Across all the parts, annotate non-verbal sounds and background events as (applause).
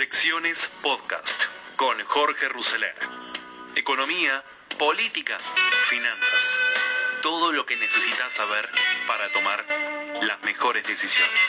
Proyecciones Podcast con Jorge Rousseler. Economía, política, finanzas. Todo lo que necesitas saber para tomar las mejores decisiones.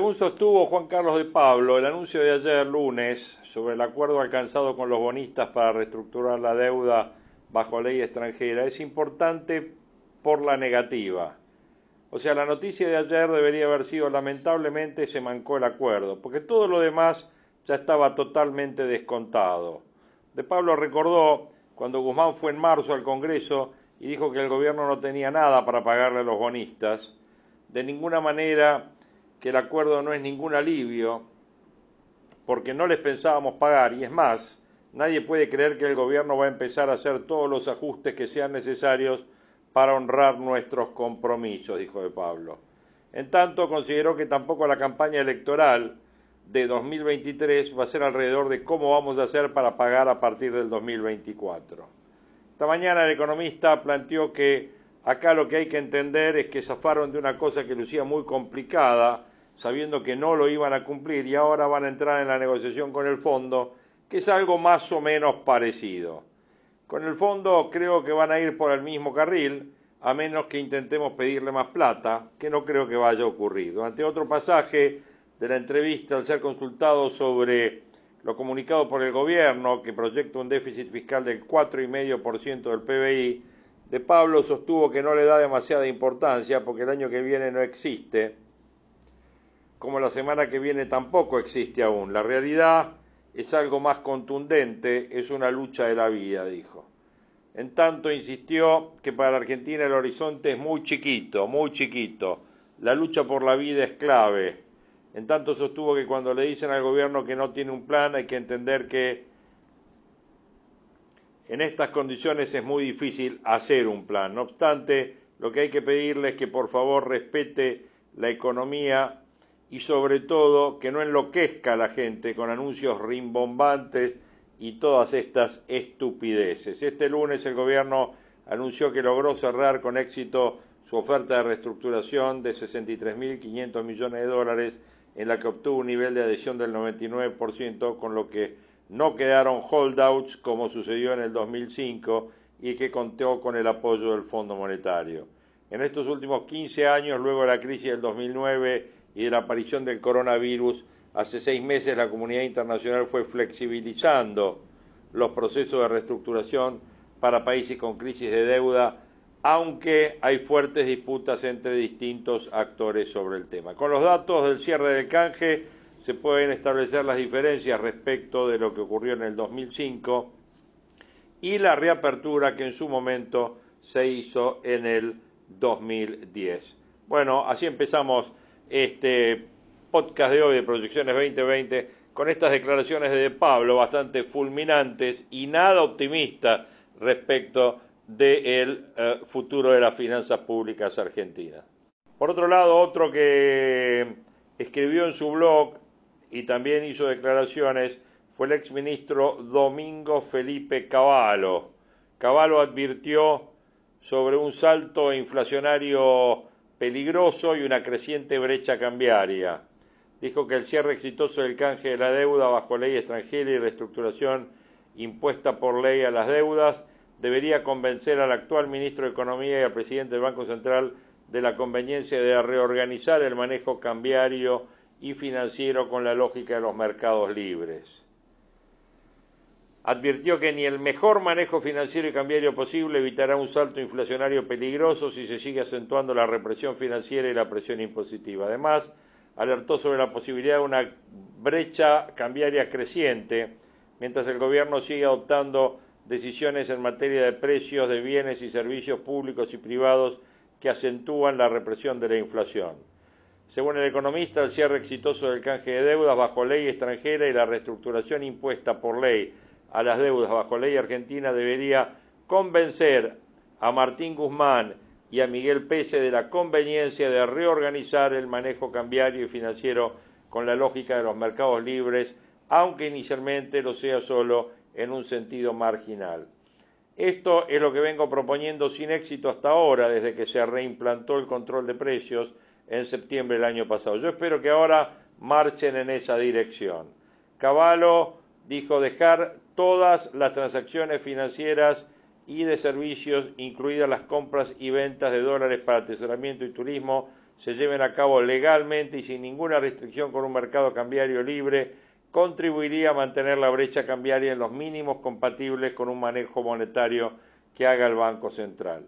Según sostuvo Juan Carlos de Pablo, el anuncio de ayer lunes sobre el acuerdo alcanzado con los bonistas para reestructurar la deuda bajo ley extranjera es importante por la negativa. O sea, la noticia de ayer debería haber sido lamentablemente se mancó el acuerdo, porque todo lo demás ya estaba totalmente descontado. De Pablo recordó cuando Guzmán fue en marzo al Congreso y dijo que el gobierno no tenía nada para pagarle a los bonistas. De ninguna manera que el acuerdo no es ningún alivio, porque no les pensábamos pagar, y es más, nadie puede creer que el gobierno va a empezar a hacer todos los ajustes que sean necesarios para honrar nuestros compromisos, dijo de Pablo. En tanto, consideró que tampoco la campaña electoral de 2023 va a ser alrededor de cómo vamos a hacer para pagar a partir del 2024. Esta mañana el economista planteó que acá lo que hay que entender es que zafaron de una cosa que lucía muy complicada, sabiendo que no lo iban a cumplir y ahora van a entrar en la negociación con el fondo, que es algo más o menos parecido. Con el fondo creo que van a ir por el mismo carril, a menos que intentemos pedirle más plata, que no creo que vaya a ocurrir. Durante otro pasaje de la entrevista, al ser consultado sobre lo comunicado por el gobierno, que proyecta un déficit fiscal del 4,5% del PBI, de Pablo sostuvo que no le da demasiada importancia porque el año que viene no existe como la semana que viene tampoco existe aún. La realidad es algo más contundente, es una lucha de la vida, dijo. En tanto insistió que para Argentina el horizonte es muy chiquito, muy chiquito. La lucha por la vida es clave. En tanto sostuvo que cuando le dicen al gobierno que no tiene un plan hay que entender que en estas condiciones es muy difícil hacer un plan. No obstante, lo que hay que pedirle es que por favor respete la economía y sobre todo que no enloquezca a la gente con anuncios rimbombantes y todas estas estupideces. Este lunes el gobierno anunció que logró cerrar con éxito su oferta de reestructuración de 63.500 millones de dólares en la que obtuvo un nivel de adhesión del 99%, con lo que no quedaron holdouts como sucedió en el 2005 y que contó con el apoyo del Fondo Monetario. En estos últimos 15 años, luego de la crisis del 2009 y de la aparición del coronavirus, hace seis meses la comunidad internacional fue flexibilizando los procesos de reestructuración para países con crisis de deuda, aunque hay fuertes disputas entre distintos actores sobre el tema. Con los datos del cierre del canje se pueden establecer las diferencias respecto de lo que ocurrió en el 2005 y la reapertura que en su momento se hizo en el 2010. Bueno, así empezamos este podcast de hoy de Proyecciones 2020 con estas declaraciones de Pablo bastante fulminantes y nada optimistas respecto del eh, futuro de las finanzas públicas argentinas. Por otro lado, otro que escribió en su blog y también hizo declaraciones fue el exministro Domingo Felipe Cavallo. Cavallo advirtió sobre un salto inflacionario peligroso y una creciente brecha cambiaria. Dijo que el cierre exitoso del canje de la deuda bajo ley extranjera y reestructuración impuesta por ley a las deudas debería convencer al actual ministro de Economía y al presidente del Banco Central de la conveniencia de reorganizar el manejo cambiario y financiero con la lógica de los mercados libres advirtió que ni el mejor manejo financiero y cambiario posible evitará un salto inflacionario peligroso si se sigue acentuando la represión financiera y la presión impositiva. Además, alertó sobre la posibilidad de una brecha cambiaria creciente mientras el gobierno sigue adoptando decisiones en materia de precios de bienes y servicios públicos y privados que acentúan la represión de la inflación. Según el economista, el cierre exitoso del canje de deudas bajo ley extranjera y la reestructuración impuesta por ley a las deudas bajo ley argentina debería convencer a Martín Guzmán y a Miguel Pese de la conveniencia de reorganizar el manejo cambiario y financiero con la lógica de los mercados libres, aunque inicialmente lo sea solo en un sentido marginal. Esto es lo que vengo proponiendo sin éxito hasta ahora, desde que se reimplantó el control de precios en septiembre del año pasado. Yo espero que ahora marchen en esa dirección. Cavallo dijo dejar todas las transacciones financieras y de servicios, incluidas las compras y ventas de dólares para atesoramiento y turismo, se lleven a cabo legalmente y sin ninguna restricción con un mercado cambiario libre, contribuiría a mantener la brecha cambiaria en los mínimos compatibles con un manejo monetario que haga el Banco Central.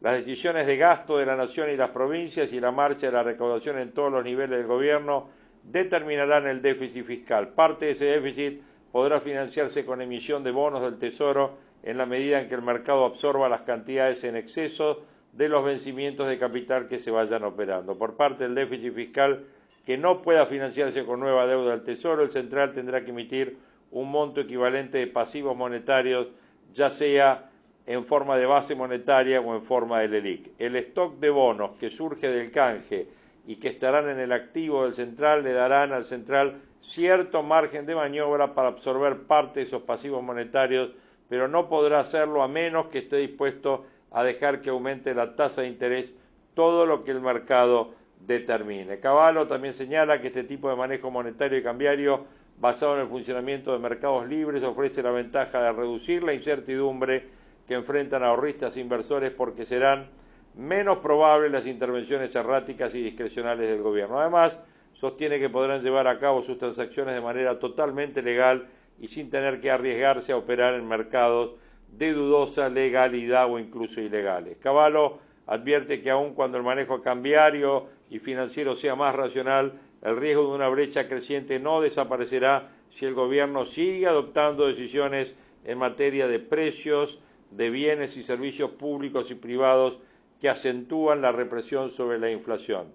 Las decisiones de gasto de la nación y las provincias y la marcha de la recaudación en todos los niveles del gobierno determinarán el déficit fiscal. Parte de ese déficit podrá financiarse con emisión de bonos del Tesoro en la medida en que el mercado absorba las cantidades en exceso de los vencimientos de capital que se vayan operando. Por parte del déficit fiscal que no pueda financiarse con nueva deuda del Tesoro, el central tendrá que emitir un monto equivalente de pasivos monetarios, ya sea en forma de base monetaria o en forma de LELIC. El stock de bonos que surge del canje y que estarán en el activo del central le darán al central cierto margen de maniobra para absorber parte de esos pasivos monetarios pero no podrá hacerlo a menos que esté dispuesto a dejar que aumente la tasa de interés todo lo que el mercado determine. Cavallo también señala que este tipo de manejo monetario y cambiario basado en el funcionamiento de mercados libres ofrece la ventaja de reducir la incertidumbre que enfrentan ahorristas e inversores porque serán menos probables las intervenciones erráticas y discrecionales del gobierno. Además, sostiene que podrán llevar a cabo sus transacciones de manera totalmente legal y sin tener que arriesgarse a operar en mercados de dudosa legalidad o incluso ilegales. Cavallo advierte que aun cuando el manejo cambiario y financiero sea más racional, el riesgo de una brecha creciente no desaparecerá si el gobierno sigue adoptando decisiones en materia de precios de bienes y servicios públicos y privados que acentúan la represión sobre la inflación.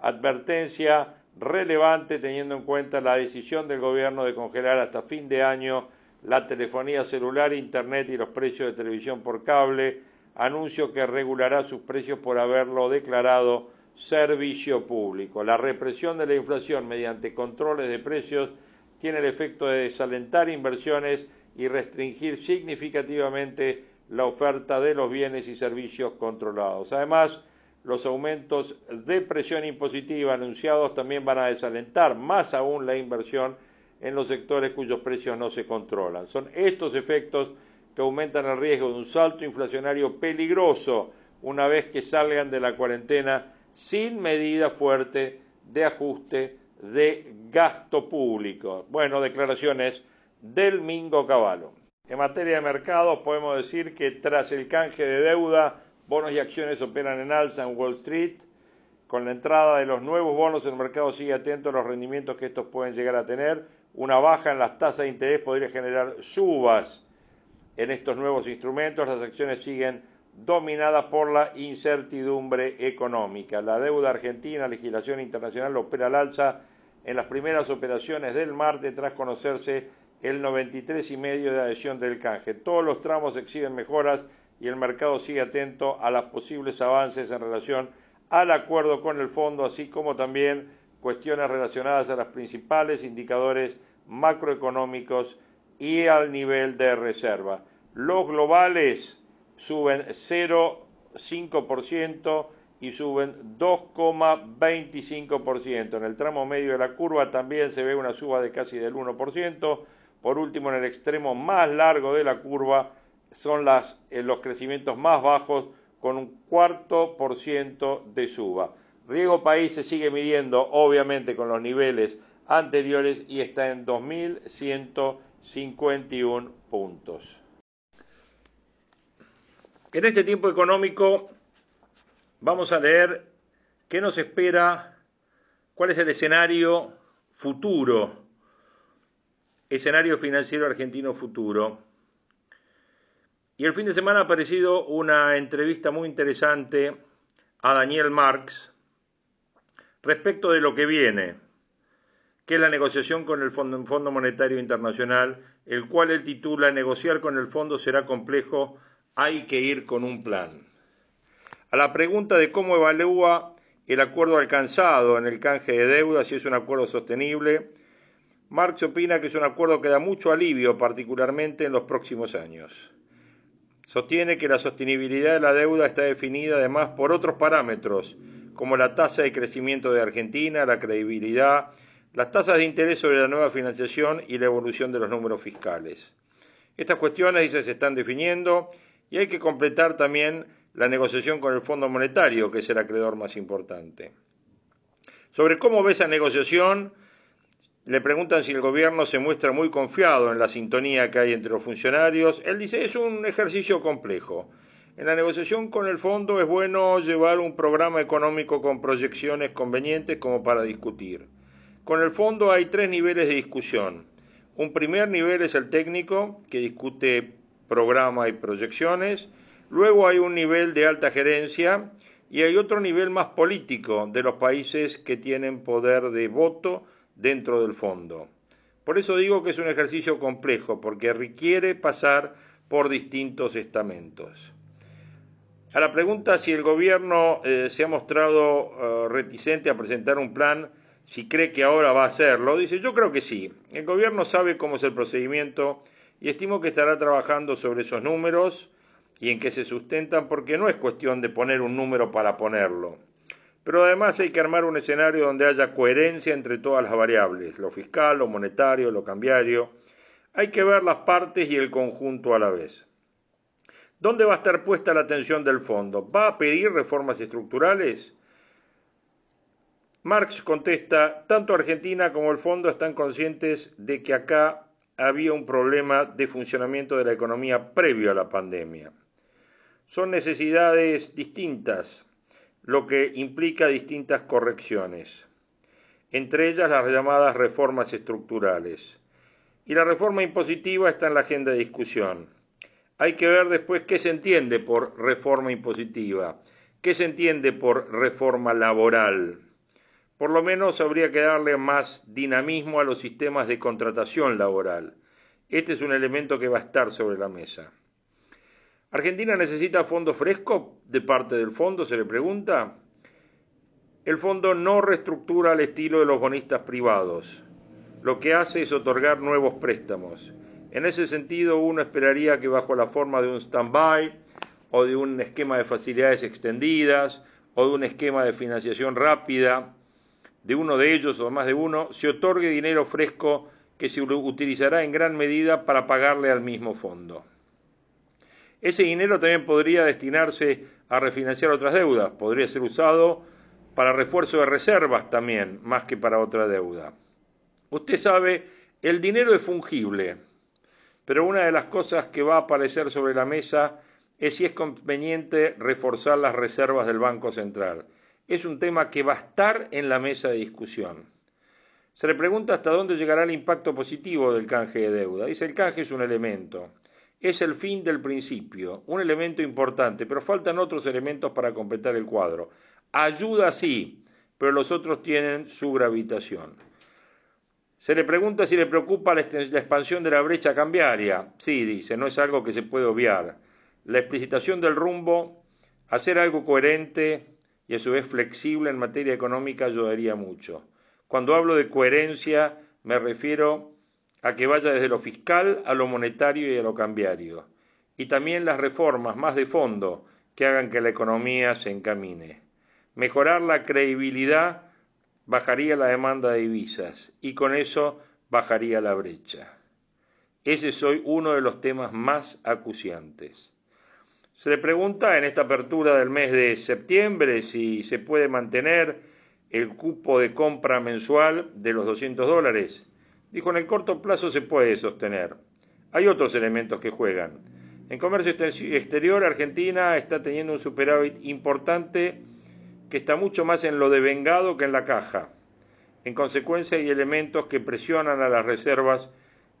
Advertencia relevante teniendo en cuenta la decisión del gobierno de congelar hasta fin de año la telefonía celular, internet y los precios de televisión por cable, anuncio que regulará sus precios por haberlo declarado servicio público. La represión de la inflación mediante controles de precios tiene el efecto de desalentar inversiones y restringir significativamente la oferta de los bienes y servicios controlados. Además, los aumentos de presión impositiva anunciados también van a desalentar más aún la inversión en los sectores cuyos precios no se controlan. Son estos efectos que aumentan el riesgo de un salto inflacionario peligroso una vez que salgan de la cuarentena sin medida fuerte de ajuste de gasto público. Bueno, declaraciones del Mingo Cavallo. En materia de mercados podemos decir que tras el canje de deuda Bonos y acciones operan en alza en Wall Street. Con la entrada de los nuevos bonos, el mercado sigue atento a los rendimientos que estos pueden llegar a tener. Una baja en las tasas de interés podría generar subas en estos nuevos instrumentos. Las acciones siguen dominadas por la incertidumbre económica. La deuda argentina, legislación internacional, opera al alza en las primeras operaciones del martes tras conocerse el 93,5% de adhesión del canje. Todos los tramos exhiben mejoras y el mercado sigue atento a los posibles avances en relación al acuerdo con el fondo, así como también cuestiones relacionadas a los principales indicadores macroeconómicos y al nivel de reserva. Los globales suben 0,5% y suben 2,25%. En el tramo medio de la curva también se ve una suba de casi del 1%. Por último, en el extremo más largo de la curva, son eh, los crecimientos más bajos con un cuarto por ciento de suba. Riego País se sigue midiendo obviamente con los niveles anteriores y está en 2.151 puntos. En este tiempo económico vamos a leer qué nos espera, cuál es el escenario futuro, escenario financiero argentino futuro. Y el fin de semana ha aparecido una entrevista muy interesante a Daniel Marx respecto de lo que viene, que es la negociación con el Fondo, Monetario Internacional, el cual él titula Negociar con el fondo será complejo, hay que ir con un plan. A la pregunta de cómo evalúa el acuerdo alcanzado en el canje de deuda, si es un acuerdo sostenible, Marx opina que es un acuerdo que da mucho alivio, particularmente en los próximos años. Sostiene que la sostenibilidad de la deuda está definida además por otros parámetros, como la tasa de crecimiento de Argentina, la credibilidad, las tasas de interés sobre la nueva financiación y la evolución de los números fiscales. Estas cuestiones, dice, se están definiendo y hay que completar también la negociación con el Fondo Monetario, que es el acreedor más importante. Sobre cómo ve esa negociación, le preguntan si el gobierno se muestra muy confiado en la sintonía que hay entre los funcionarios. Él dice, es un ejercicio complejo. En la negociación con el fondo es bueno llevar un programa económico con proyecciones convenientes como para discutir. Con el fondo hay tres niveles de discusión. Un primer nivel es el técnico, que discute programa y proyecciones. Luego hay un nivel de alta gerencia y hay otro nivel más político de los países que tienen poder de voto dentro del fondo. Por eso digo que es un ejercicio complejo, porque requiere pasar por distintos estamentos. A la pregunta si el gobierno eh, se ha mostrado eh, reticente a presentar un plan, si cree que ahora va a hacerlo, dice yo creo que sí. El gobierno sabe cómo es el procedimiento y estimo que estará trabajando sobre esos números y en qué se sustentan, porque no es cuestión de poner un número para ponerlo. Pero además hay que armar un escenario donde haya coherencia entre todas las variables, lo fiscal, lo monetario, lo cambiario. Hay que ver las partes y el conjunto a la vez. ¿Dónde va a estar puesta la atención del fondo? ¿Va a pedir reformas estructurales? Marx contesta, tanto Argentina como el fondo están conscientes de que acá había un problema de funcionamiento de la economía previo a la pandemia. Son necesidades distintas, lo que implica distintas correcciones, entre ellas las llamadas reformas estructurales. Y la reforma impositiva está en la agenda de discusión. Hay que ver después qué se entiende por reforma impositiva, qué se entiende por reforma laboral. Por lo menos habría que darle más dinamismo a los sistemas de contratación laboral. Este es un elemento que va a estar sobre la mesa. ¿Argentina necesita fondo fresco de parte del fondo? Se le pregunta. El fondo no reestructura al estilo de los bonistas privados. Lo que hace es otorgar nuevos préstamos. En ese sentido, uno esperaría que bajo la forma de un stand-by o de un esquema de facilidades extendidas o de un esquema de financiación rápida de uno de ellos o más de uno, se otorgue dinero fresco que se utilizará en gran medida para pagarle al mismo fondo. Ese dinero también podría destinarse a refinanciar otras deudas, podría ser usado para refuerzo de reservas también, más que para otra deuda. Usted sabe, el dinero es fungible, pero una de las cosas que va a aparecer sobre la mesa es si es conveniente reforzar las reservas del Banco Central. Es un tema que va a estar en la mesa de discusión. Se le pregunta hasta dónde llegará el impacto positivo del canje de deuda. Dice, el canje es un elemento es el fin del principio, un elemento importante, pero faltan otros elementos para completar el cuadro. Ayuda sí, pero los otros tienen su gravitación. Se le pregunta si le preocupa la, expansión de la brecha cambiaria. Sí, dice, no es algo que se puede obviar. La explicitación del rumbo, hacer algo coherente y a su vez flexible en materia económica ayudaría mucho. Cuando hablo de coherencia me refiero a que vaya desde lo fiscal a lo monetario y a lo cambiario, y también las reformas más de fondo que hagan que la economía se encamine. Mejorar la credibilidad bajaría la demanda de divisas y con eso bajaría la brecha. Ese es hoy uno de los temas más acuciantes. Se le pregunta en esta apertura del mes de septiembre si se puede mantener el cupo de compra mensual de los 200 dólares. Dijo, en el corto plazo se puede sostener. Hay otros elementos que juegan. En comercio exterior, Argentina está teniendo un superávit importante que está mucho más en lo devengado que en la caja. En consecuencia, hay elementos que presionan a las reservas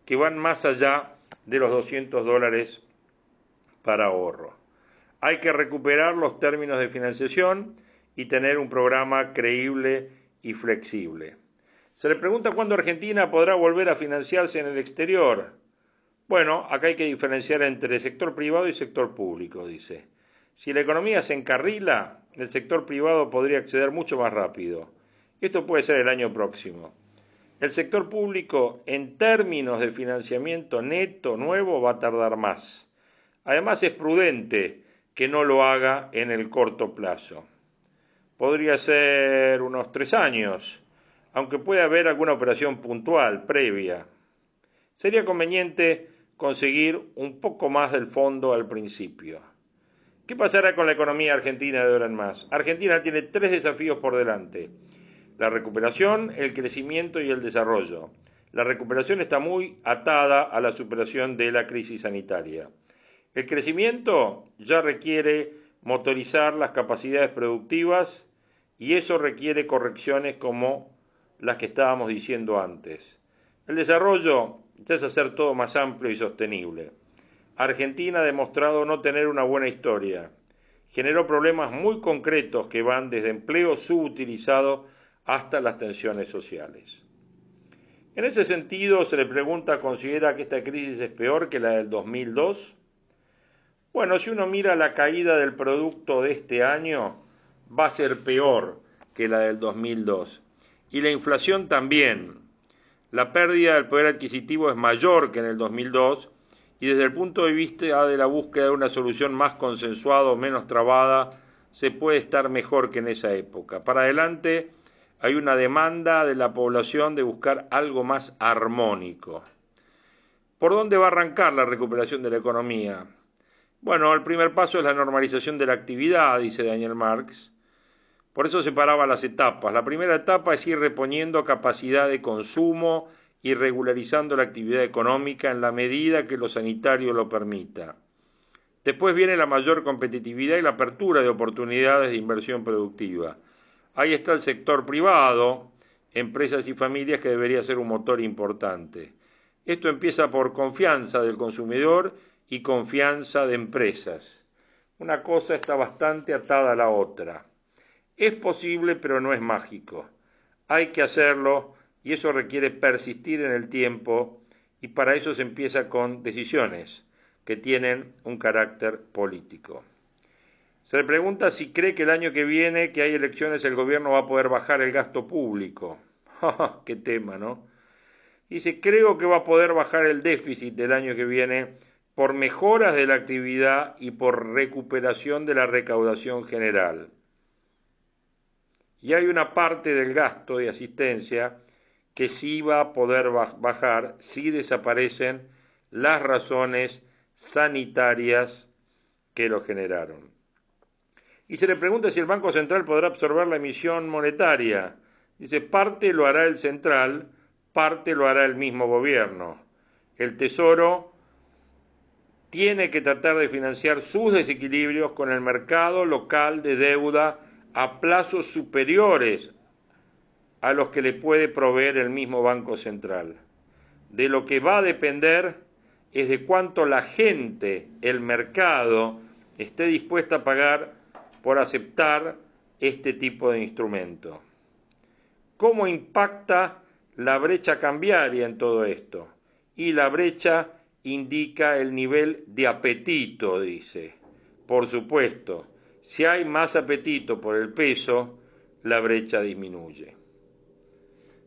que van más allá de los 200 dólares para ahorro. Hay que recuperar los términos de financiación y tener un programa creíble y flexible. Se le pregunta cuándo Argentina podrá volver a financiarse en el exterior. Bueno, acá hay que diferenciar entre sector privado y sector público, dice. Si la economía se encarrila, el sector privado podría acceder mucho más rápido. Esto puede ser el año próximo. El sector público, en términos de financiamiento neto nuevo, va a tardar más. Además, es prudente que no lo haga en el corto plazo. Podría ser unos tres años, aunque puede haber alguna operación puntual previa. Sería conveniente conseguir un poco más del fondo al principio. ¿Qué pasará con la economía argentina de ahora en más? Argentina tiene tres desafíos por delante. La recuperación, el crecimiento y el desarrollo. La recuperación está muy atada a la superación de la crisis sanitaria. El crecimiento ya requiere motorizar las capacidades productivas y eso requiere correcciones como las que estábamos diciendo antes. El desarrollo ya es hacer todo más amplio y sostenible. Argentina ha demostrado no tener una buena historia. Generó problemas muy concretos que van desde empleo subutilizado hasta las tensiones sociales. En ese sentido, se le pregunta, ¿considera que esta crisis es peor que la del 2002? Bueno, si uno mira la caída del producto de este año, va a ser peor que la del 2002. Y la inflación también. La pérdida del poder adquisitivo es mayor que en el 2002 y desde el punto de vista de la búsqueda de una solución más consensuada o menos trabada, se puede estar mejor que en esa época. Para adelante hay una demanda de la población de buscar algo más armónico. ¿Por dónde va a arrancar la recuperación de la economía? Bueno, el primer paso es la normalización de la actividad, dice Daniel Marx. Por eso separaba las etapas. La primera etapa es ir reponiendo capacidad de consumo y regularizando la actividad económica en la medida que lo sanitario lo permita. Después viene la mayor competitividad y la apertura de oportunidades de inversión productiva. Ahí está el sector privado, empresas y familias que debería ser un motor importante. Esto empieza por confianza del consumidor y confianza de empresas. Una cosa está bastante atada a la otra. Es posible, pero no es mágico. Hay que hacerlo y eso requiere persistir en el tiempo y para eso se empieza con decisiones que tienen un carácter político. Se le pregunta si cree que el año que viene, que hay elecciones, el gobierno va a poder bajar el gasto público. (laughs) ¡Qué tema, ¿no? Dice, creo que va a poder bajar el déficit del año que viene por mejoras de la actividad y por recuperación de la recaudación general. Y hay una parte del gasto de asistencia que sí va a poder bajar si desaparecen las razones sanitarias que lo generaron. Y se le pregunta si el Banco Central podrá absorber la emisión monetaria. Dice, parte lo hará el central, parte lo hará el mismo gobierno. El Tesoro tiene que tratar de financiar sus desequilibrios con el mercado local de deuda a plazos superiores a los que le puede proveer el mismo Banco Central. De lo que va a depender es de cuánto la gente, el mercado, esté dispuesta a pagar por aceptar este tipo de instrumento. ¿Cómo impacta la brecha cambiaria en todo esto? Y la brecha indica el nivel de apetito, dice. Por supuesto, si hay más apetito por el peso, la brecha disminuye.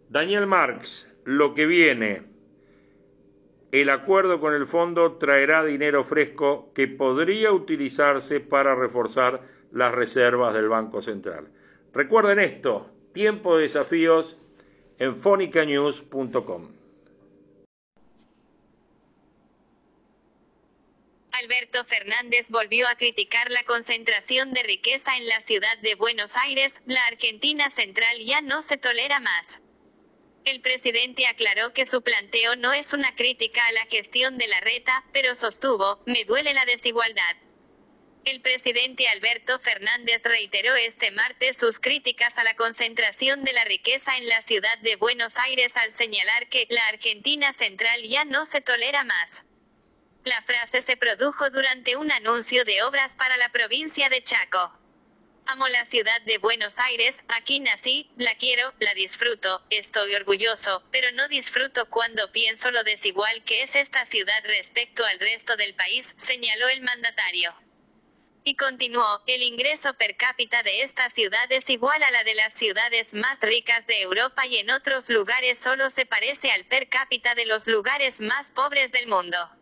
Daniel Marx, lo que viene, el acuerdo con el fondo traerá dinero fresco que podría utilizarse para reforzar las reservas del Banco Central. Recuerden esto, tiempo de desafíos en fonicanews.com. Alberto Fernández volvió a criticar la concentración de riqueza en la ciudad de Buenos Aires, la Argentina Central ya no se tolera más. El presidente aclaró que su planteo no es una crítica a la gestión de la reta, pero sostuvo, me duele la desigualdad. El presidente Alberto Fernández reiteró este martes sus críticas a la concentración de la riqueza en la ciudad de Buenos Aires al señalar que la Argentina Central ya no se tolera más. La frase se produjo durante un anuncio de obras para la provincia de Chaco. Amo la ciudad de Buenos Aires, aquí nací, la quiero, la disfruto, estoy orgulloso, pero no disfruto cuando pienso lo desigual que es esta ciudad respecto al resto del país, señaló el mandatario. Y continuó, el ingreso per cápita de esta ciudad es igual a la de las ciudades más ricas de Europa y en otros lugares solo se parece al per cápita de los lugares más pobres del mundo.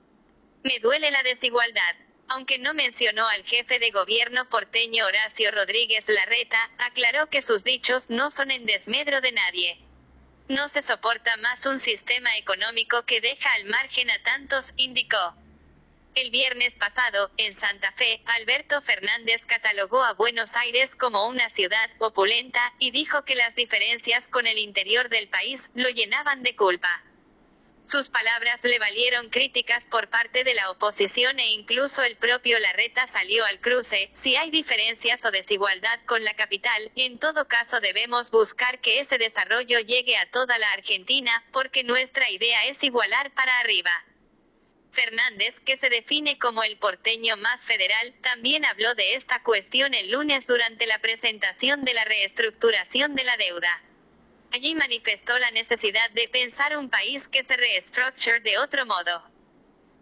Me duele la desigualdad. Aunque no mencionó al jefe de gobierno porteño Horacio Rodríguez Larreta, aclaró que sus dichos no son en desmedro de nadie. No se soporta más un sistema económico que deja al margen a tantos, indicó. El viernes pasado, en Santa Fe, Alberto Fernández catalogó a Buenos Aires como una ciudad opulenta, y dijo que las diferencias con el interior del país lo llenaban de culpa. Sus palabras le valieron críticas por parte de la oposición e incluso el propio Larreta salió al cruce, si hay diferencias o desigualdad con la capital, en todo caso debemos buscar que ese desarrollo llegue a toda la Argentina, porque nuestra idea es igualar para arriba. Fernández, que se define como el porteño más federal, también habló de esta cuestión el lunes durante la presentación de la reestructuración de la deuda. Allí manifestó la necesidad de pensar un país que se reestructure de otro modo.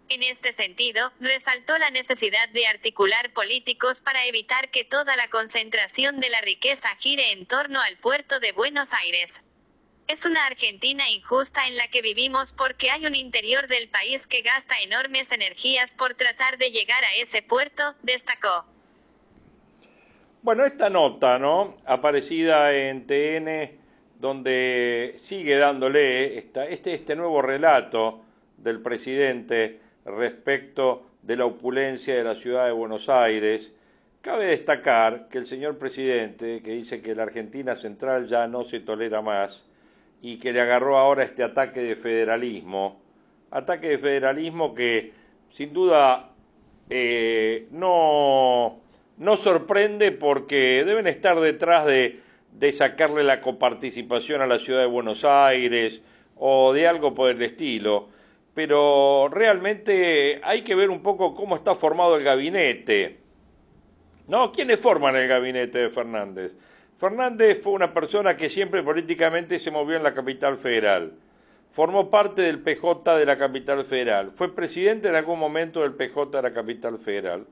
En este sentido, resaltó la necesidad de articular políticos para evitar que toda la concentración de la riqueza gire en torno al puerto de Buenos Aires. Es una Argentina injusta en la que vivimos porque hay un interior del país que gasta enormes energías por tratar de llegar a ese puerto, destacó. Bueno, esta nota, ¿no? Aparecida en TN, donde sigue dándole este, este nuevo relato del presidente respecto de la opulencia de la ciudad de Buenos Aires. Cabe destacar que el señor presidente, que dice que la Argentina central ya no se tolera más, y que le agarró ahora este ataque de federalismo, ataque de federalismo que sin duda eh, no, no sorprende porque deben estar detrás de, de sacarle la coparticipación a la ciudad de Buenos Aires o de algo por el estilo, pero realmente hay que ver un poco cómo está formado el gabinete. ¿No? ¿Quiénes forman el gabinete de Fernández? Fernández fue una persona que siempre políticamente se movió en la capital federal. Formó parte del PJ de la capital federal. Fue presidente en algún momento del PJ de la capital federal.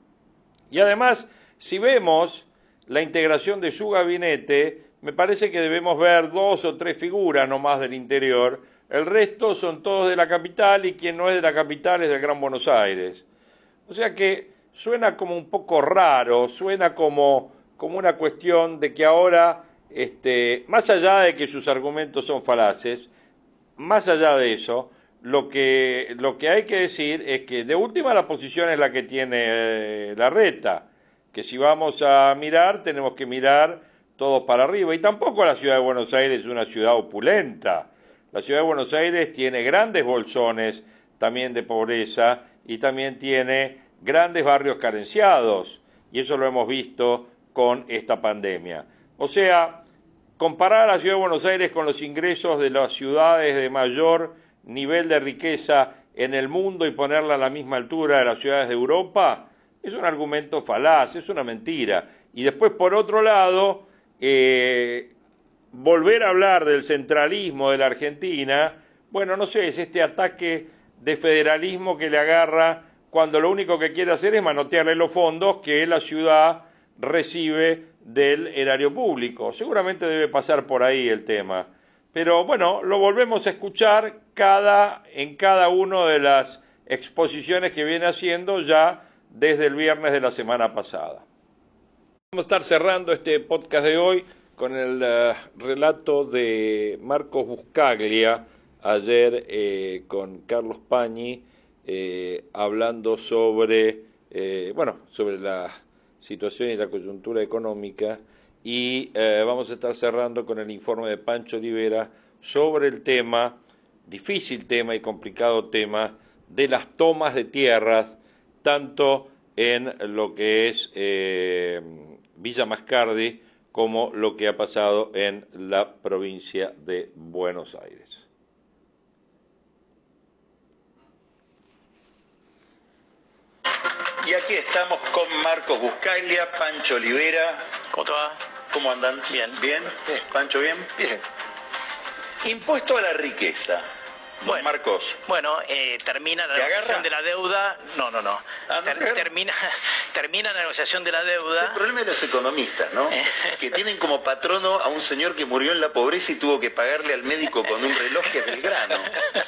Y además, si vemos la integración de su gabinete, me parece que debemos ver dos o tres figuras nomás del interior. El resto son todos de la capital y quien no es de la capital es del Gran Buenos Aires. O sea que suena como un poco raro, suena como como una cuestión de que ahora, este, más allá de que sus argumentos son falaces, más allá de eso, lo que, lo que hay que decir es que de última la posición es la que tiene eh, la reta, que si vamos a mirar tenemos que mirar todos para arriba. Y tampoco la ciudad de Buenos Aires es una ciudad opulenta. La ciudad de Buenos Aires tiene grandes bolsones también de pobreza y también tiene grandes barrios carenciados. Y eso lo hemos visto con esta pandemia. O sea, comparar a la ciudad de Buenos Aires con los ingresos de las ciudades de mayor nivel de riqueza en el mundo y ponerla a la misma altura de las ciudades de Europa es un argumento falaz, es una mentira. Y después, por otro lado, eh, volver a hablar del centralismo de la Argentina, bueno, no sé, es este ataque de federalismo que le agarra cuando lo único que quiere hacer es manotearle los fondos que la ciudad recibe del erario público. Seguramente debe pasar por ahí el tema. Pero bueno, lo volvemos a escuchar cada, en cada una de las exposiciones que viene haciendo ya desde el viernes de la semana pasada. Vamos a estar cerrando este podcast de hoy con el eh, relato de Marcos Buscaglia, ayer eh, con Carlos Pañi, eh, hablando sobre, bueno, sobre la situación y la coyuntura económica. Y vamos a estar cerrando con el informe de Pancho Olivera sobre el tema, difícil tema y complicado tema, de las tomas de tierras, tanto en lo que es Villa Mascardi como lo que ha pasado en la provincia de Buenos Aires. Y aquí estamos con Marcos Buscaglia, Pancho Olivera. ¿Cómo te va? ¿Cómo andan? Bien. ¿Bien? ¿Pancho bien? Bien. Impuesto a la riqueza. Marcos. Bueno, eh, termina la ¿Te negociación agarra? de la deuda. No, no, no. Ah, termina, (laughs) termina la negociación de la Es el deuda. problema de los economistas, ¿no? Eh. Que tienen como patrono a un señor que murió en la pobreza y tuvo que pagarle al médico con un reloj que es del grano. (laughs)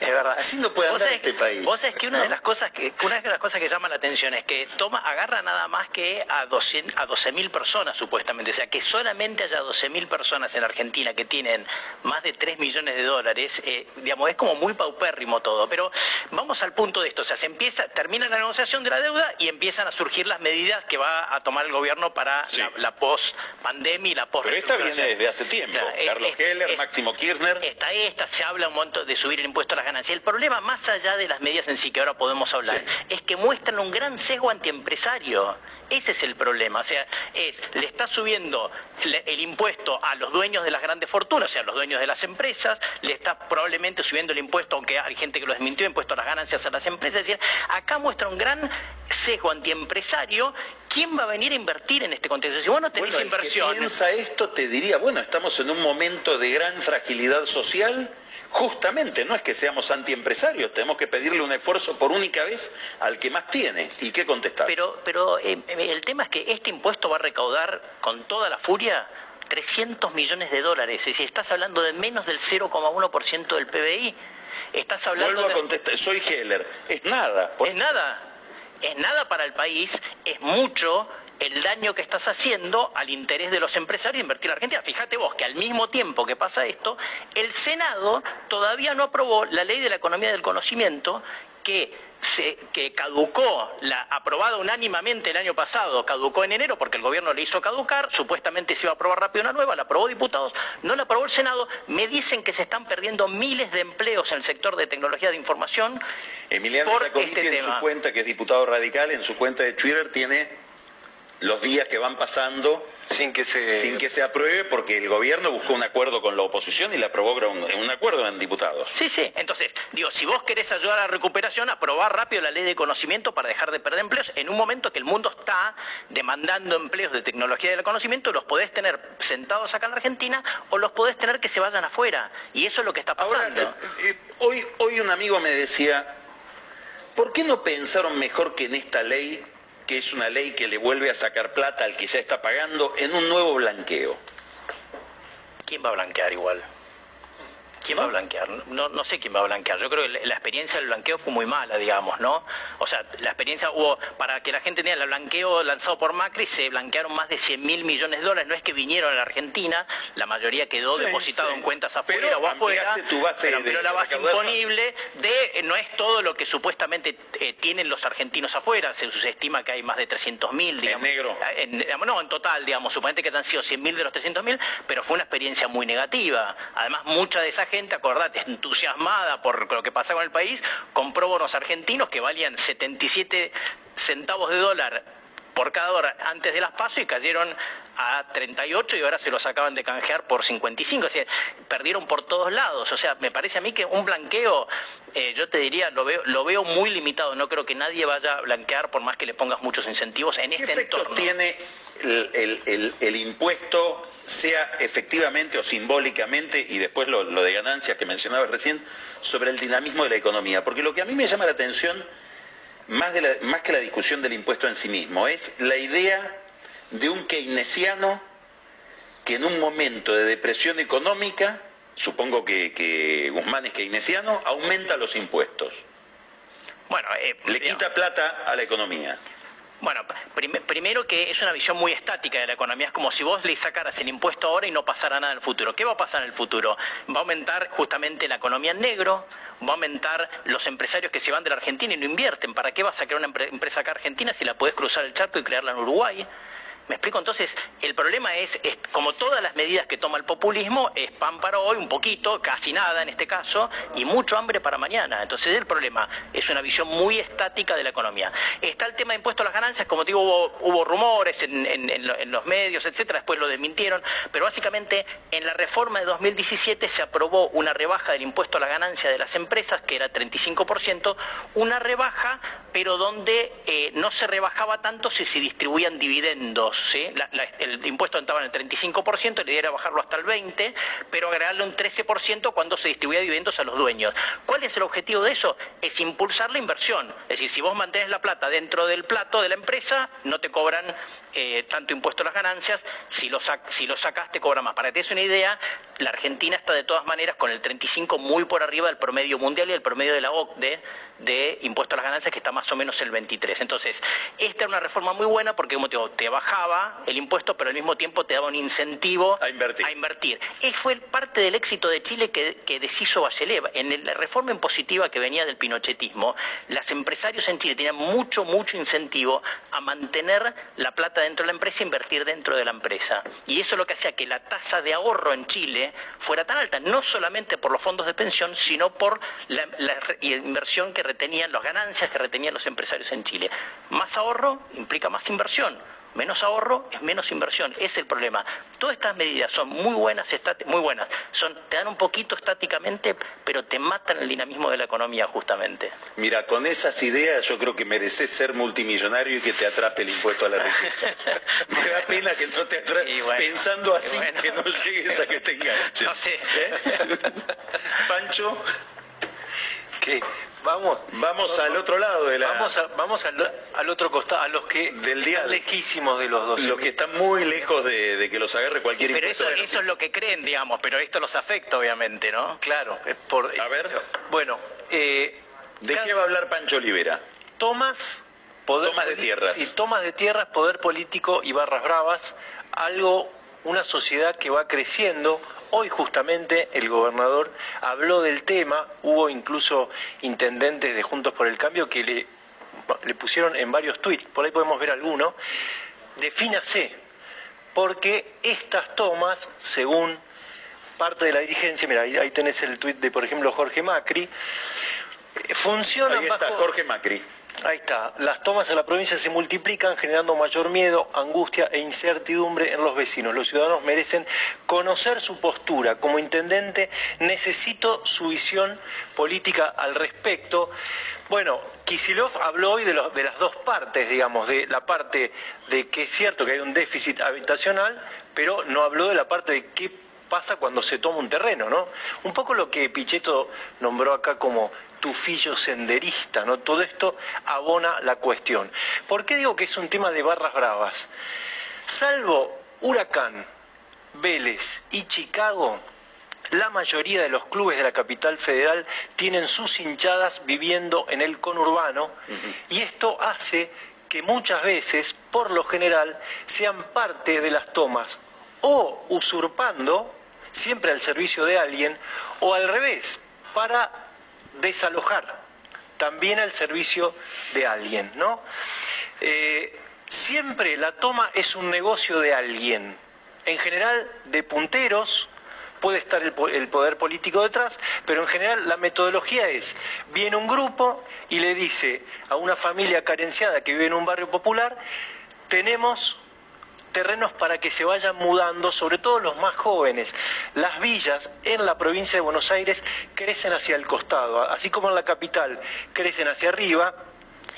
Es verdad. Así no puede andar este país, Vos sabés que una de las cosas que una de las cosas que llama la atención es que toma agarra nada más que a 200 a 12.000 personas supuestamente, o sea, que solamente haya 12.000 personas en Argentina que tienen más de 3 millones de dólares, eh, digamos, es como muy paupérrimo todo, pero vamos al punto de esto, o sea, se empieza termina la negociación de la deuda y empiezan a surgir las medidas que va a tomar el gobierno para Sí. la, la post pandemia y la post Pero esta viene desde hace tiempo. Claro, Carlos es- Heller, es- Máximo Kirchner. Está esta, se habla un montón de subir el impuesto a las ganancias. El problema, más allá de las medidas en sí que ahora podemos hablar, es que muestran un gran sesgo antiempresario. Ese es el problema. O sea, es, le está subiendo el impuesto a los dueños de las grandes fortunas, o sea, a los dueños de las empresas, le está probablemente subiendo el impuesto, aunque hay gente que lo desmintió, impuesto a las ganancias a las empresas. Es decir, acá muestra un gran sesgo antiempresario. ¿Quién va a venir a invertir en este contexto? Si vos no tenés Bueno, el que inversión. piensa esto te diría, bueno, estamos en un momento de gran fragilidad social. Justamente, no es que seamos antiempresarios, tenemos que pedirle un esfuerzo por única vez al que más tiene. ¿Y qué contestar? Pero, pero eh, el tema es que este impuesto va a recaudar con toda la furia 300 millones de dólares. Es decir, estás hablando de menos del 0,1% del PBI. Estás hablando Vuelvo a de... contestar, soy Heller, es nada. Por- Es nada. Es nada para el país, es mucho el daño que estás haciendo al interés de los empresarios de invertir en Argentina. Fíjate vos que al mismo tiempo que pasa esto, el Senado todavía no aprobó la ley de la economía del conocimiento que se, que caducó, la aprobada unánimemente el año pasado, caducó en enero porque el gobierno le hizo caducar, supuestamente se iba a aprobar rápido una nueva, la aprobó diputados, no la aprobó el Senado, me dicen que se están perdiendo miles de empleos en el sector de tecnología de información Emiliano por este en su cuenta, que es diputado radical, en su cuenta de Twitter tiene los días que van pasando sin que se sin que se apruebe porque el gobierno buscó un acuerdo con la oposición y le aprobó un, un acuerdo en diputados. Sí, sí. Entonces, digo, si vos querés ayudar a la recuperación, aprobar rápido la ley de conocimiento para dejar de perder empleos, en un momento que el mundo está demandando empleos de tecnología del conocimiento, los podés tener sentados acá en la Argentina o los podés tener que se vayan afuera. Y eso es lo que está Ahora, pasando. eh, eh, hoy, hoy un amigo me decía, ¿por qué no pensaron mejor que en esta ley, que es una ley que le vuelve a sacar plata al que ya está pagando, en un nuevo blanqueo? ¿Quién va a blanquear igual? ¿Quién va a blanquear? No, no sé quién va a blanquear. Yo creo que la experiencia del blanqueo fue muy mala, digamos, ¿no? O sea, la experiencia hubo, para que la gente tenga el blanqueo lanzado por Macri, se blanquearon más de 100 mil millones de dólares. No es que vinieron a la Argentina, la mayoría quedó Sí, depositado sí. en cuentas Pero afuera o afuera. ampliaste tu base pero de- la base imponible de, no es todo lo que supuestamente eh, tienen los argentinos afuera. Se, se estima que hay más de 300 mil, digamos. negro. En, digamos, no, en total, digamos, suponete que hayan sido 100.000 de los 300.000, pero fue una experiencia muy negativa. Además, mucha de esa gente, acordate, entusiasmada por lo que pasa con el país, compró bonos argentinos que valían 77 centavos de dólar por cada dólar antes de las pasos y cayeron a 38 y ahora se los acaban de canjear por 55. O sea, perdieron por todos lados. O sea, me parece a mí que un blanqueo, eh, yo te diría, lo veo, lo veo muy limitado. No creo que nadie vaya a blanquear por más que le pongas muchos incentivos en ¿Qué este efecto entorno. tiene el, el- el- el impuesto, sea efectivamente o simbólicamente, y después lo, lo de ganancias que mencionabas recién, sobre el dinamismo de la economía? Porque lo que a mí me llama la atención, más, de la- más que la discusión del impuesto en sí mismo, es la idea de un keynesiano que en un momento de depresión económica, supongo que, que Guzmán es keynesiano, aumenta los impuestos, Bueno, eh, le quita plata a la economía. Bueno, prim- primero que es una visión muy estática de la economía. Es como si vos le sacaras el impuesto ahora y no pasara nada en el futuro. ¿Qué va a pasar en el futuro? Va a aumentar justamente la economía en negro, va a aumentar los empresarios que se van de la Argentina y no invierten. ¿Para qué vas a crear una empre- empresa acá argentina si la podés cruzar el charco y crearla en Uruguay? Me explico, entonces, el problema es, como todas las medidas que toma el populismo, es pan para hoy, un poquito, casi nada en este caso, y mucho hambre para mañana. Entonces el problema es una visión muy estática de la economía. Está el tema de impuestos a las ganancias, como digo, hubo, rumores en, los medios, etcétera, después lo desmintieron, pero básicamente en la reforma de 2017 se aprobó una rebaja del impuesto a la ganancia de las empresas, que era 35%, una rebaja, pero donde eh, no se rebajaba tanto si se distribuían dividendos el impuesto entraba en el 35%, la idea era bajarlo hasta el 20%, pero agregarle un 13% cuando se distribuía dividendos a los dueños. ¿Cuál es el objetivo de eso? Es impulsar la inversión. Es decir, si vos mantienes la plata dentro del plato de la empresa, no te cobran eh, tanto impuesto a las ganancias, si lo, si lo sacas te cobra más. Para que te des una idea, la Argentina está de todas maneras con el 35 muy por arriba del promedio mundial y el promedio de la OCDE de impuesto a las ganancias que está más o menos el 23. Entonces, esta es una reforma muy buena porque como te, te bajaba el impuesto, pero al mismo tiempo te daba un incentivo a invertir. A invertir. Y fue parte del éxito de Chile que, que deshizo Bachelet. En la reforma impositiva que venía del pinochetismo, los empresarios en Chile tenían mucho, mucho incentivo a mantener la plata dentro de la empresa e invertir dentro de la empresa. Y eso es lo que hacía que la tasa de ahorro en Chile fuera tan alta, no solamente por los fondos de pensión, sino por la, la inversión que retenían, las ganancias que retenían los empresarios en Chile. Más ahorro implica más inversión. Menos ahorro es menos inversión, es el problema. Todas estas medidas son muy buenas, muy buenas, son, te dan un poquito estáticamente, pero te matan el dinamismo de la economía justamente. Mira, con esas ideas yo creo que mereces ser multimillonario y que te atrape el impuesto a la riqueza. (laughs) Me da pena que no te atrape, pensando así que no llegues a que te enganches. (laughs) No sé. ¿Eh? (laughs) Pancho. ¿Qué? Vamos, vamos al otro lado de la. Vamos, vamos al, otro costado, a los que del día lejísimos de los dos. Los que están muy lejos de, que los agarre cualquier Pero eso, eso, es lo que creen, digamos, pero esto los afecta, obviamente, ¿no? Claro. Por, a ver. Bueno. Eh, ¿De qué va a hablar Pancho Olivera? Tomas. Poder tomas de tierras. Y tomas de tierras, poder político y barras bravas, algo, una sociedad que va creciendo, Hoy justamente el gobernador habló del tema, hubo incluso intendentes de Juntos por el Cambio que le, le pusieron en varios tweets, por ahí podemos ver alguno, defínase, porque estas tomas, según parte de la dirigencia, mira, ahí, tenés el tuit de, por ejemplo, Jorge Macri, eh, funcionan ahí está, Jorge Macri. Ahí está. Las tomas en la provincia se multiplican generando mayor miedo, angustia e incertidumbre en los vecinos. Los ciudadanos merecen conocer su postura. Como intendente necesito su visión política al respecto. Bueno, Kisilov habló hoy de, de las dos partes, digamos, de la parte de que es cierto que hay un déficit habitacional, pero no habló de la parte de qué pasa cuando se toma un terreno, ¿no? Un poco lo que Pichetto nombró acá como tufillo senderista, ¿no? Todo esto abona la cuestión. ¿Por qué digo que es un tema de barras bravas? Salvo Huracán, Vélez y Chicago, la mayoría de los clubes de la capital federal tienen sus hinchadas viviendo en el conurbano y esto hace que muchas veces, por lo general, sean parte de las tomas o usurpando, siempre al servicio de alguien, o al revés, para desalojar, también al servicio de alguien, ¿no? Eh, siempre la toma es un negocio de alguien, en general de punteros, puede estar el, el, poder político detrás, pero en general la metodología es, viene un grupo y le dice a una familia carenciada que vive en un barrio popular, tenemos terrenos para que se vayan mudando, sobre todo los más jóvenes. Las villas en la provincia de Buenos Aires crecen hacia el costado, así como en la capital crecen hacia arriba,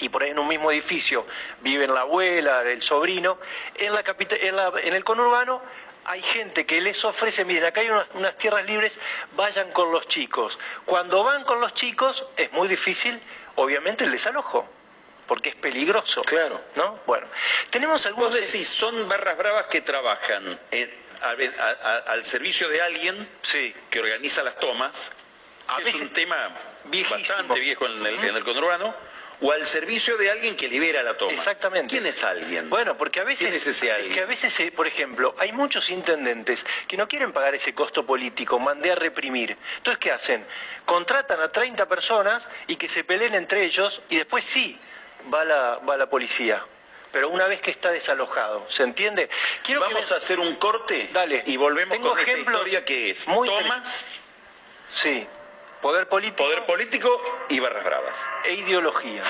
y por ahí en un mismo edificio viven la abuela, el sobrino, en, la capital, en, el conurbano hay gente que les ofrece, miren, acá hay unas, tierras libres, vayan con los chicos. Cuando van con los chicos es muy difícil, obviamente, el desalojo porque es peligroso. Claro. ¿No? Bueno, tenemos algunos... Vos decís, son barras bravas que trabajan al servicio de alguien sí. que organiza las tomas, es un tema bastante viejo en el, en el conurbano, o al servicio de alguien que libera la toma. Exactamente. ¿Quién es alguien? Bueno, porque a veces, es ese alguien? que a veces, eh, por ejemplo, hay muchos intendentes que no quieren pagar ese costo político, mandé a reprimir. Entonces, ¿qué hacen? Contratan a 30 personas y que se peleen entre ellos y después sí, va la, va la policía. pero una vez que está desalojado. ¿Se entiende? Quiero Vamos a hacer un corte Dale. y volvemos Tengo con esta ejemplos historia que es muy Tomás, sí, poder político, poder político y barras bravas. e ideología.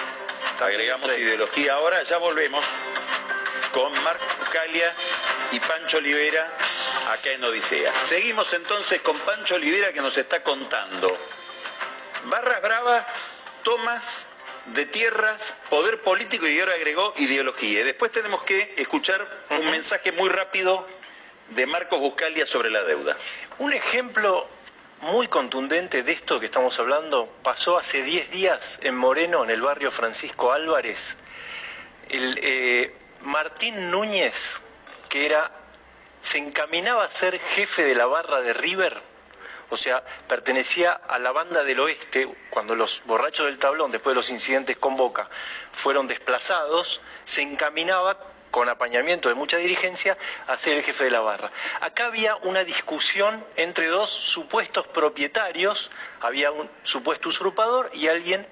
Agregamos ideología ahora, ya volvemos con Marco Calia y Pancho Olivera acá en Odisea. Seguimos entonces con Pancho Olivera que nos está contando. Barras Bravas, tomas de tierras, poder político y ahora agregó ideología. Y después tenemos que escuchar un mensaje muy rápido de Marcos Buscalia sobre la deuda. Un ejemplo muy contundente de esto que estamos hablando pasó hace 10 días en Moreno, en el barrio Francisco Álvarez. El, eh, Martín Núñez, que era, se encaminaba a ser jefe de la barra de River, o sea, pertenecía a la banda del oeste, cuando los borrachos del tablón, después de los incidentes con Boca, fueron desplazados, se encaminaba con apañamiento de mucha dirigencia a ser el jefe de la barra. Acá había una discusión entre dos supuestos propietarios, había un supuesto usurpador y alguien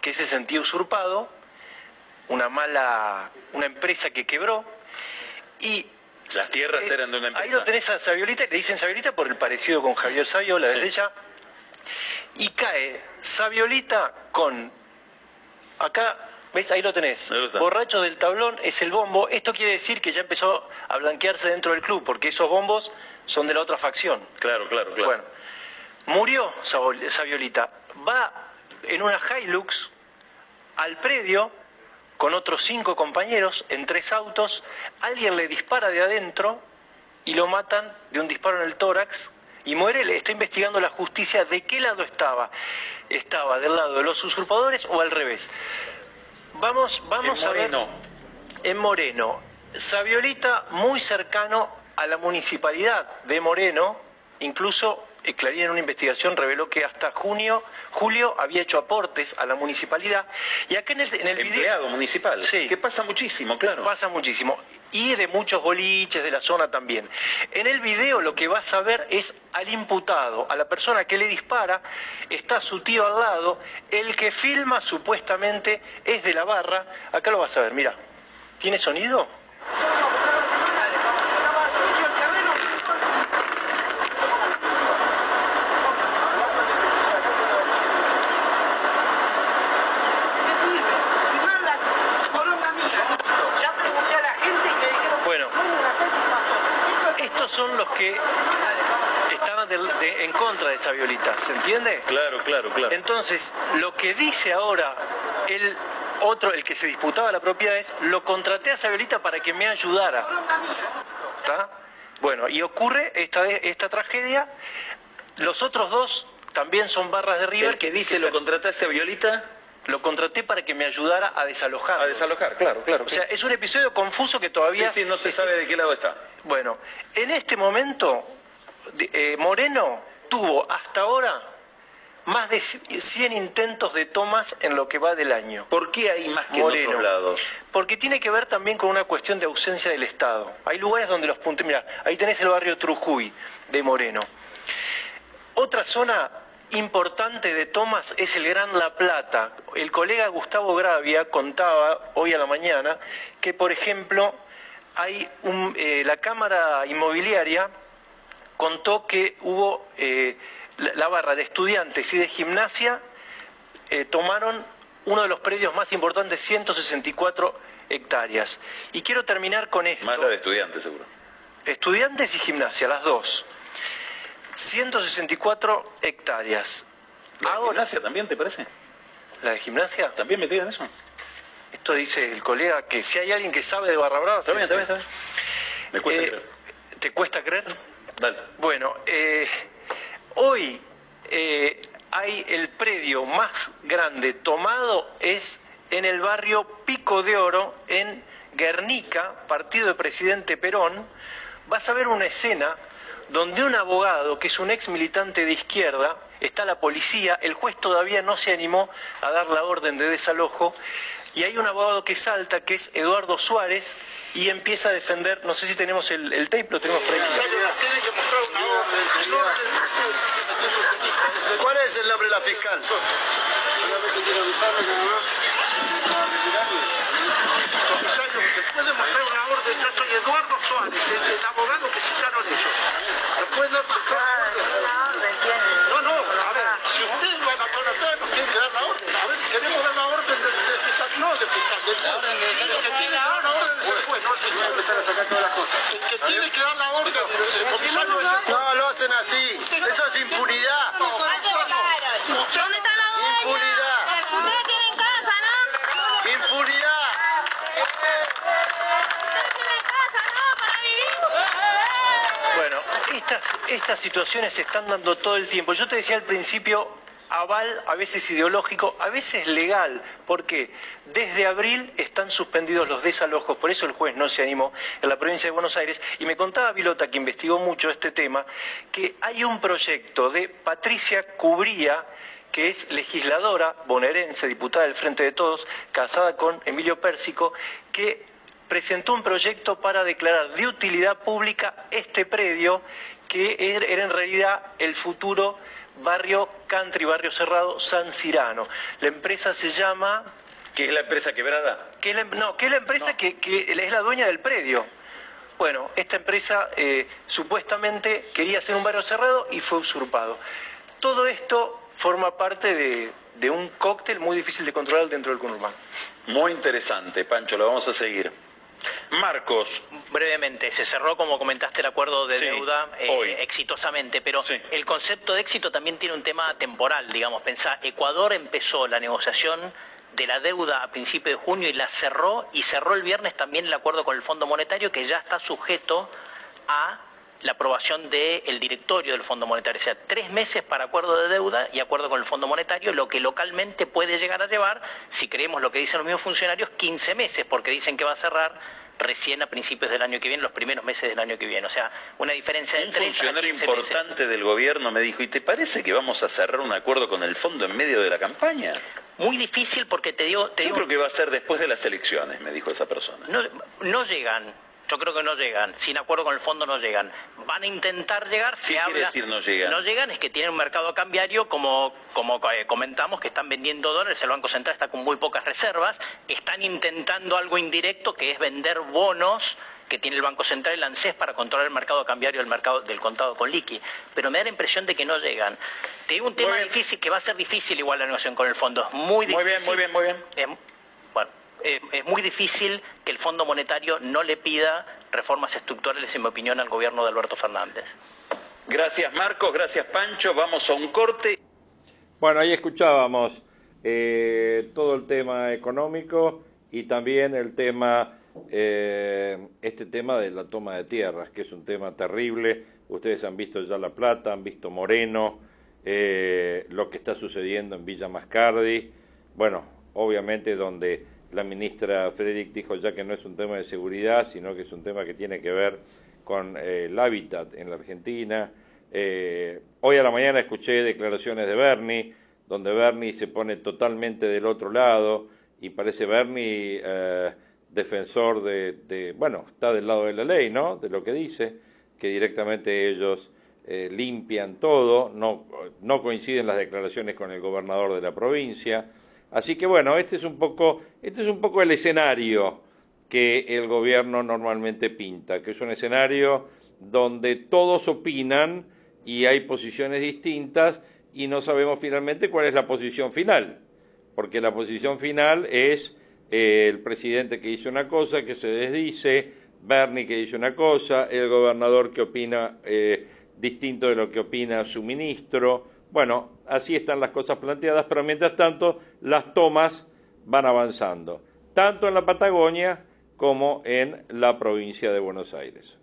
que se sentía usurpado, una mala, una empresa que quebró y Las tierras eh, eran de una Ahí empresa. lo tenés a Saviolita, le dicen Saviolita por el parecido con Javier Saviola desde ella. Y cae Saviolita con. Acá, ¿ves? Ahí lo tenés. Ahí. Borracho del tablón es el bombo. Esto quiere decir que ya empezó a blanquearse dentro del club, porque esos bombos son de la otra facción. Claro, claro, claro. Bueno, murió Saviolita. Va en una Hilux al predio con otros cinco compañeros en tres autos. Alguien le dispara de adentro y lo matan de un disparo en el tórax. Y muere, le está investigando la justicia de qué lado estaba. ¿Estaba del lado de los usurpadores o al revés? Vamos, vamos En a ver en Moreno. Saviolita muy cercano a la municipalidad de Moreno, incluso Clarín en una investigación reveló que hasta junio, julio había hecho aportes a la municipalidad y acá en el, en el video Empleado municipal. Sí. Que pasa muchísimo, claro. pasa muchísimo y de muchos boliches de la zona también. En el video lo que vas a ver es al imputado, a la persona que le dispara, está su tío al lado, el que filma supuestamente es de la barra, acá lo vas a ver, mira, ¿tiene sonido? Bueno, estos son los que estaban del- de- en contra de esa violita, ¿se entiende? Claro, claro, claro. Entonces, lo que dice ahora el otro, el que se disputaba la propiedad es, lo contraté a Sabiolita para que me ayudara. ¿Está? Bueno, y ocurre esta, esta tragedia. Los otros dos también son barras de River. El que dice lo contrataste a Violita Lo contraté para que me ayudara a desalojar. a desalojar, claro, claro. O sea, es un episodio confuso que todavía... sí, sí, no se sabe de qué lado está. Bueno, en este momento, eh, Moreno tuvo hasta ahora más de 100 intentos de tomas en lo que va del año. ¿Por qué hay más que en Moreno. otros lados? Porque tiene que ver también con una cuestión de ausencia del Estado. Hay lugares donde los puntos... Mira, ahí tenés el barrio Trujuy de Moreno. Otra zona importante de tomas es el Gran La Plata. El colega Gustavo Gravia contaba hoy a la mañana que, por ejemplo, hay un- eh, la Cámara Inmobiliaria contó que hubo eh, la, la barra de estudiantes y de gimnasia eh, tomaron uno de los predios más importantes, 164 hectáreas. Y quiero terminar con esto. Más la de estudiantes, seguro. Estudiantes y gimnasia, las dos. 164 hectáreas. ¿La de Ahora, gimnasia también, te parece? ¿la de gimnasia? ¿También metida en eso? Esto dice el colega que si hay alguien que sabe de Barra Brava... Está bien, está bien, está bien. Me cuesta Eh, creer. ¿Te cuesta creer? Dale. Bueno, eh, hoy eh, hay el predio más grande tomado es en el barrio Pico de Oro, en Guernica, partido de presidente Perón. Vas a ver una escena donde un abogado, que es un ex militante de izquierda, está la policía, el juez todavía no se animó a dar la orden de desalojo, y hay un abogado que salta, que es Eduardo Suárez, y empieza a defender, no sé si tenemos el, tape, lo tenemos por ahí. ¿Cuál es el nombre de la fiscal? Comisario, ¿me puede mostrar una orden? Yo soy Eduardo Suárez, el, el abogado que citaron ellos. ¿Me puede mostrar una orden? No, no, a ver, si ustedes van a conocer, nos tienen que dar la orden. A ver, queremos dar la orden del de, fiscal, no del del juez. El que tiene que dar la orden es el juez, no el fiscal. empezar a sacar todas las cosas. El que tiene que dar la orden del comisario es el juez. No, lo hacen así. Eso es impunidad. ¿Dónde está la dueña? Impunidad. Ustedes tienen casa, ¿no? Impunidad. Ustedes tienen casa, ¿no? Para vivir. Bueno, estas, situaciones se están dando todo el tiempo. Yo te decía al principio, aval a veces ideológico, a veces legal, porque desde abril están suspendidos los desalojos, por eso el juez no se animó en la provincia de Buenos Aires, y me contaba Vilota, que investigó mucho este tema, que hay un proyecto de Patricia Cubría, que es legisladora bonaerense, diputada del Frente de Todos, casada con Emilio Pérsico, que presentó un proyecto para declarar de utilidad pública este predio, que er- era en realidad el futuro barrio country, barrio cerrado, San Cirano. La empresa se llama, ¿Qué es la empresa quebrada? que es la, no, que es la empresa que, que es la dueña del predio. Bueno, esta empresa eh, supuestamente quería hacer un barrio cerrado y fue usurpado. Todo esto forma parte de, de un cóctel muy difícil de controlar dentro del conurbano. Muy interesante, Pancho, lo vamos a seguir. Marcos, Brevemente, se cerró, como comentaste, el acuerdo de Sí, deuda eh, hoy. exitosamente, pero Sí. el concepto de éxito también tiene un tema temporal, digamos. Pensá, Ecuador empezó la negociación de la deuda a principios de junio y la cerró, y cerró el viernes también el acuerdo con el Fondo Monetario, que ya está sujeto a la aprobación del directorio del Fondo Monetario. O sea, tres meses para acuerdo de deuda y acuerdo con el Fondo Monetario, lo que localmente puede llegar a llevar, si creemos lo que dicen los mismos funcionarios, 15 meses, porque dicen que va a cerrar recién a principios del año que viene, los primeros meses del año que viene. O sea, una diferencia de un 3 a funcionario 15 meses. importante del gobierno me dijo, ¿y te parece que vamos a cerrar un acuerdo con el fondo en medio de la campaña? Muy difícil porque te digo, te Yo digo creo que va a ser después de las elecciones, me dijo esa persona. no, no llegan. Yo creo que no llegan. Sin acuerdo con el fondo no llegan. Van a intentar llegar. Se ¿Qué quiere habla- decir no llegan? No llegan es que tienen un mercado cambiario como, como eh, comentamos que están vendiendo dólares. El Banco Central está con muy pocas reservas. Están intentando algo indirecto que es vender bonos que tiene el Banco Central, el ANSES, para controlar el mercado cambiario del mercado del contado con liqui. Pero me da la impresión de que no llegan. Te digo un tema bien. difícil, que va a ser difícil igual la negociación con el fondo. Es muy Muy difícil. bien, muy bien, muy bien. Es, bueno, eh, es muy difícil que el Fondo Monetario no le pida reformas estructurales, en mi opinión, al gobierno de Alberto Fernández. Gracias Marcos, gracias Pancho, vamos a un corte. Bueno, ahí escuchábamos eh, todo el tema económico y también el tema, eh, este tema de la toma de tierras, que es un tema terrible. Ustedes han visto ya La Plata, han visto Moreno, eh, lo que está sucediendo en Villa Mascardi. Bueno, obviamente donde la ministra Frederick dijo ya que no es un tema de seguridad, sino que es un tema que tiene que ver con eh, el hábitat en la Argentina. Eh, hoy a la mañana escuché declaraciones de Bernie, donde Bernie se pone totalmente del otro lado y parece Bernie eh, defensor de, bueno, está del lado de la ley, ¿no? De lo que dice, que directamente ellos limpian todo, no, no coinciden las declaraciones con el gobernador de la provincia. Así que bueno, este es un poco, este es un poco el escenario que el gobierno normalmente pinta, que es un escenario donde todos opinan y hay posiciones distintas y no sabemos finalmente cuál es la posición final, porque la posición final es eh, el presidente que dice una cosa, que se desdice, Bernie que dice una cosa, el gobernador que opina eh, distinto de lo que opina su ministro. Bueno, así están las cosas planteadas, pero mientras tanto las tomas van avanzando, tanto en la Patagonia como en la provincia de Buenos Aires.